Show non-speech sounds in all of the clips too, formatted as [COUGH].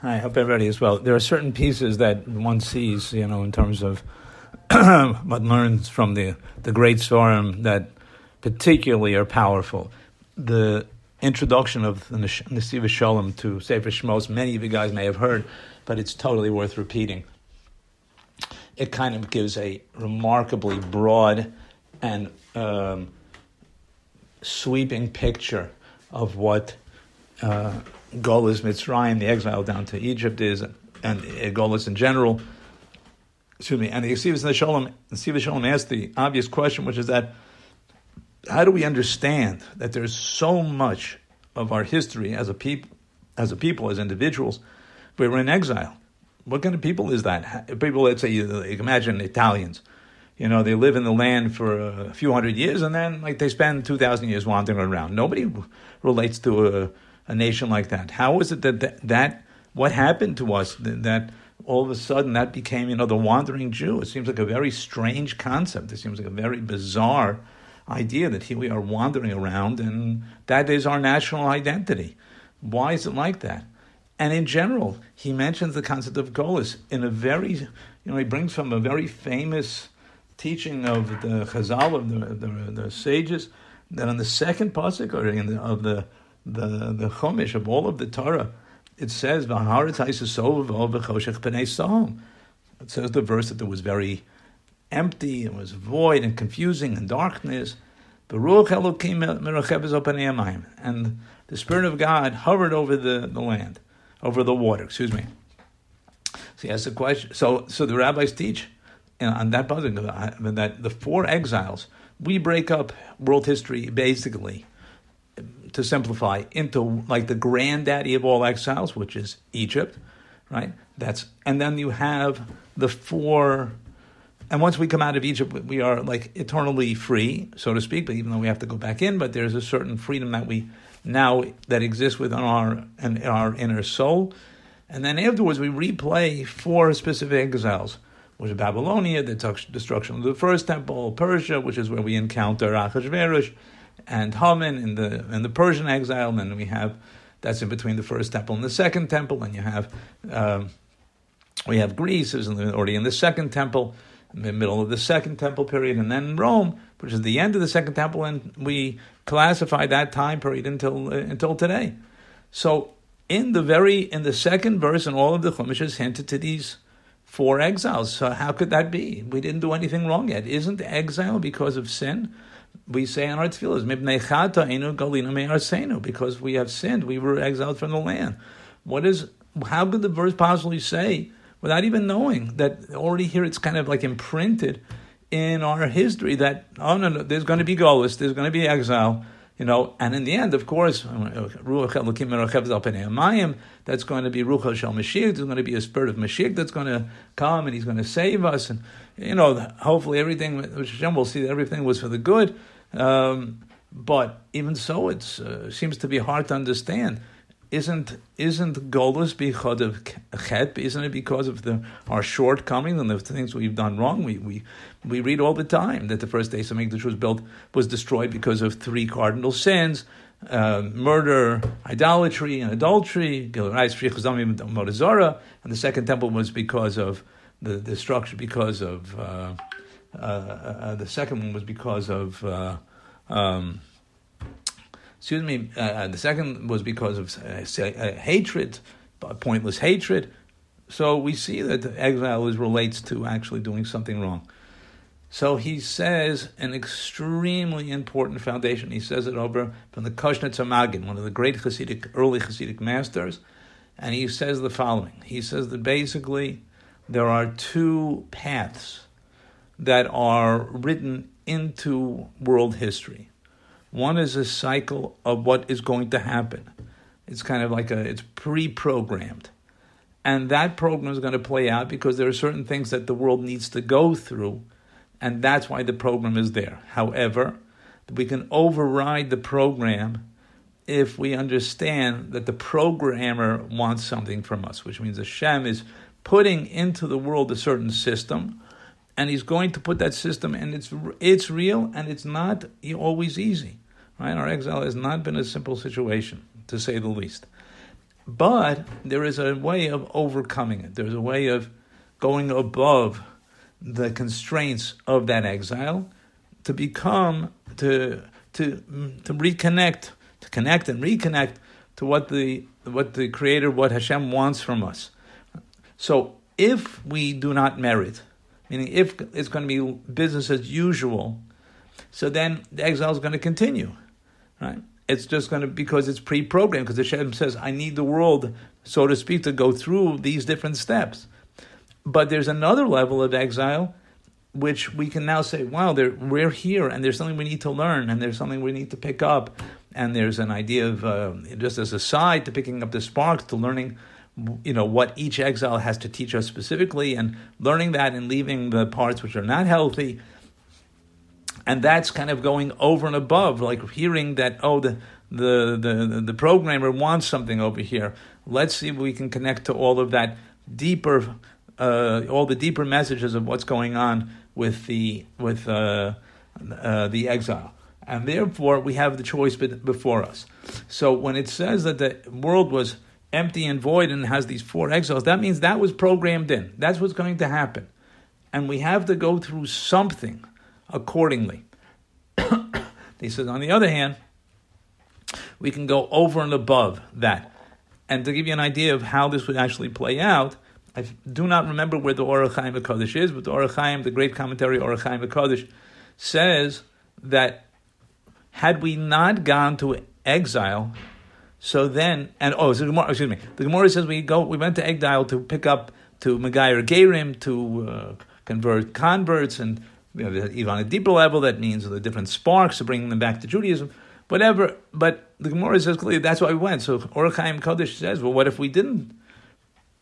Hi, I hope everybody is well. There are certain pieces that one sees, you know, in terms of [CLEARS THROAT] what learns from the, the great Svarim that particularly are powerful. The introduction of the Nesivos Shalom to Sefer Shmos, many of you guys may have heard, but it's totally worth repeating. It kind of gives a remarkably broad and um, sweeping picture of what uh, Golas Mitzrayim, the exile down to Egypt is, and uh, Golas in general. Excuse me. And the Yesivas and the Shalom, the Nesivos Shalom asked the obvious question, which is that how do we understand that there's so much of our history as a people, as a people, as individuals, we were in exile? What kind of people is that? People, let's say, you, imagine Italians. You know, they live in the land for a few hundred years, and then like they spend two thousand years wandering around. Nobody relates to a a nation like that? How is it that that, that what happened to us that, that all of a sudden that became, you know, the wandering Jew? It seems like a very strange concept. It seems like a very bizarre idea that here we are wandering around and that is our national identity. Why is it like that? And in general, he mentions the concept of Golis in a very, you know, he brings from a very famous teaching of the Chazal, of the, the, the sages, that on the second pasuk or in of the the the Chumash of all of the Torah, it says It says the verse that there was very empty, and was void and confusing and darkness. And the Spirit of God hovered over the, the land, over the water, excuse me. So he asks a question. So, so the rabbis teach and on that puzzle, that the four exiles, we break up world history basically to simplify, into like the granddaddy of all exiles, which is Egypt, right? That's and then you have the four. And once we come out of Egypt, we are like eternally free, so to speak. But even though we have to go back in, but there's a certain freedom that we now that exists within our and our inner soul. And then afterwards, we replay four specific exiles, which is Babylonia, the destruction of the first temple, Persia, which is where we encounter Achashverosh, and Haman in the in the Persian exile, and then we have that's in between the first temple and the second temple, and you have um, we have Greece is already in the second temple, in the middle of the second temple period, and then Rome, which is the end of the second temple, and we classify that time period until uh, until today. So in the very in the second verse, and all of the Chumash hinted to these four exiles. So how could that be? We didn't do anything wrong yet. Isn't exile because of sin? We say in our tefillahs, because we have sinned, we were exiled from the land. What is? How could the verse possibly say, without even knowing that already here it's kind of like imprinted in our history that oh no, no there's going to be Golis, there's going to be exile, you know, and in the end, of course, that's going to be Ruach Shel Mashiach. There's going to be a spirit of Mashiach that's going to come, and He's going to save us, and you know, hopefully everything. Will see that everything was for the good. Um, but even so, it uh, seems to be hard to understand. Isn't isn't Golas because of chet? Isn't it because of the our shortcomings and the things we've done wrong? We we we read all the time that the first Beis HaMikdash was built was destroyed because of three cardinal sins: uh, murder, idolatry, and adultery. And the second temple was because of the destruction, because of uh, uh, uh, the second one was because of. Uh, um, excuse me, uh, the second was because of uh, uh, hatred, pointless hatred. So we see that exile is, relates to actually doing something wrong. So he says an extremely important foundation. He says it over from the Kozhnitzer Maggid, one of the great Hasidic, early Hasidic masters, and he says the following. He says that basically there are two paths that are written into world history. One is a cycle of what is going to happen. It's kind of like a it's pre-programmed. And that program is going to play out because there are certain things that the world needs to go through, and that's why the program is there. However, we can override the program if we understand that the programmer wants something from us, which means Hashem is putting into the world a certain system and he's going to put that system, and it's it's real, and it's not always easy. Right? Our exile has not been a simple situation, to say the least. But there is a way of overcoming it. There's a way of going above the constraints of that exile to become to to to reconnect, to connect and reconnect to what the what the Creator, what Hashem wants from us. So if we do not merit, meaning if it's going to be business as usual, so then the exile is going to continue, right? It's just going to because it's pre-programmed because the Hashem says I need the world, so to speak, to go through these different steps. But there's another level of exile which we can now say, wow, we're here and there's something we need to learn and there's something we need to pick up. And there's an idea of, uh, just as a side to picking up the sparks, to learning, you know, what each exile has to teach us specifically and learning that and leaving the parts which are not healthy. And that's kind of going over and above, like hearing that, oh, the, the, the, the programmer wants something over here. Let's see if we can connect to all of that deeper uh, all the deeper messages of what's going on with the with uh, uh, the exile, and therefore we have the choice before us. So when it says that the world was empty and void and has these four exiles, that means that was programmed in. That's what's going to happen, and we have to go through something accordingly. [COUGHS] he says, on the other hand, we can go over and above that. And to give you an idea of how this would actually play out, I do not remember where the Ohr HaChaim HaKadosh is, but the Ohr HaChaim, the great commentary Ohr HaChaim HaKadosh, says that had we not gone to exile, so then, and oh, so Gemara, excuse me, the Gemara says we go, we went to exile to pick up, to Megayer Gerim, to uh, convert converts, and you know, even on a deeper level, that means the different sparks to bring them back to Judaism, whatever. But the Gemara says clearly that's why we went. So Ohr HaChaim Kodesh says, well, what if we didn't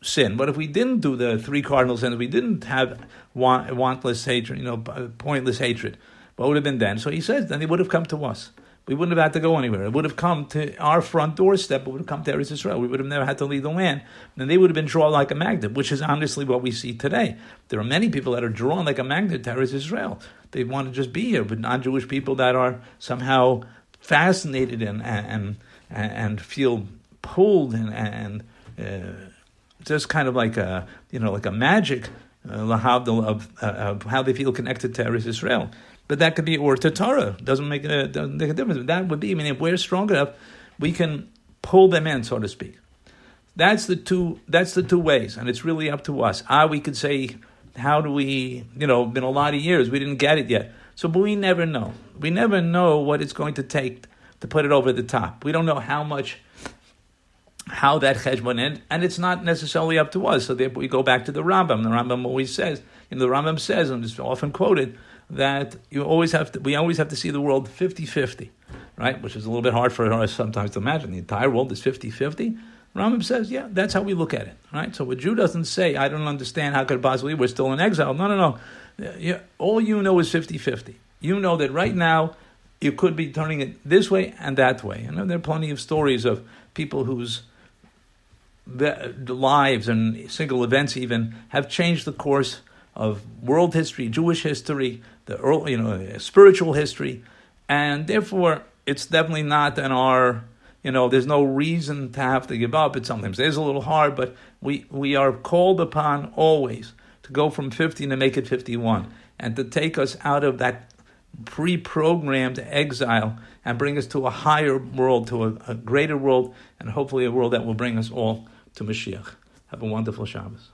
sin. What if we didn't do the three cardinal sins, we didn't have want, wantless hatred, you know, pointless hatred, what would have been then? So he says, then they would have come to us. We wouldn't have had to go anywhere. It would have come to our front doorstep. It would have come to Eretz Israel. We would have never had to leave the land. And they would have been drawn like a magnet, which is honestly what we see today. There are many people that are drawn like a magnet to Eretz Israel. They want to just be here, but non-Jewish people that are somehow fascinated and and and, feel pulled and and uh, just kind of like a you know like a magic uh, of, uh, of how they feel connected to Eretz Israel. But that could be or to Torah doesn't make a doesn't make a difference. That would be I mean if we're strong enough, we can pull them in, so to speak. That's the two. That's the two ways, and it's really up to us. Ah, we could say, how do we? You know, been a lot of years, we didn't get it yet. So, but we never know. We never know what it's going to take to put it over the top. We don't know how much how that cheshbon and, and it's not necessarily up to us. So therefore, we go back to the Rambam. The Rambam always says, and the Rambam says, and it's often quoted, that you always have to, we always have to see the world 50-50, right? Which is a little bit hard for us sometimes to imagine. The entire world is 50-50. Rambam says, yeah, that's how we look at it, right? So a Jew doesn't say, I don't understand how could possibly we're still in exile. No, no, no. All you know is 50-50. You know that right now you could be turning it this way and that way. And there are plenty of stories of people whose lives and single events even have changed the course of world history, Jewish history, the early, you know, spiritual history, and therefore it's definitely not in our, you know, there's no reason to have to give up. It sometimes is a little hard, but we we are called upon always to go from 50 to make it 51, and to take us out of that pre-programmed exile and bring us to a higher world, to a, a greater world, and hopefully a world that will bring us all to Mashiach. Have a wonderful Shabbos.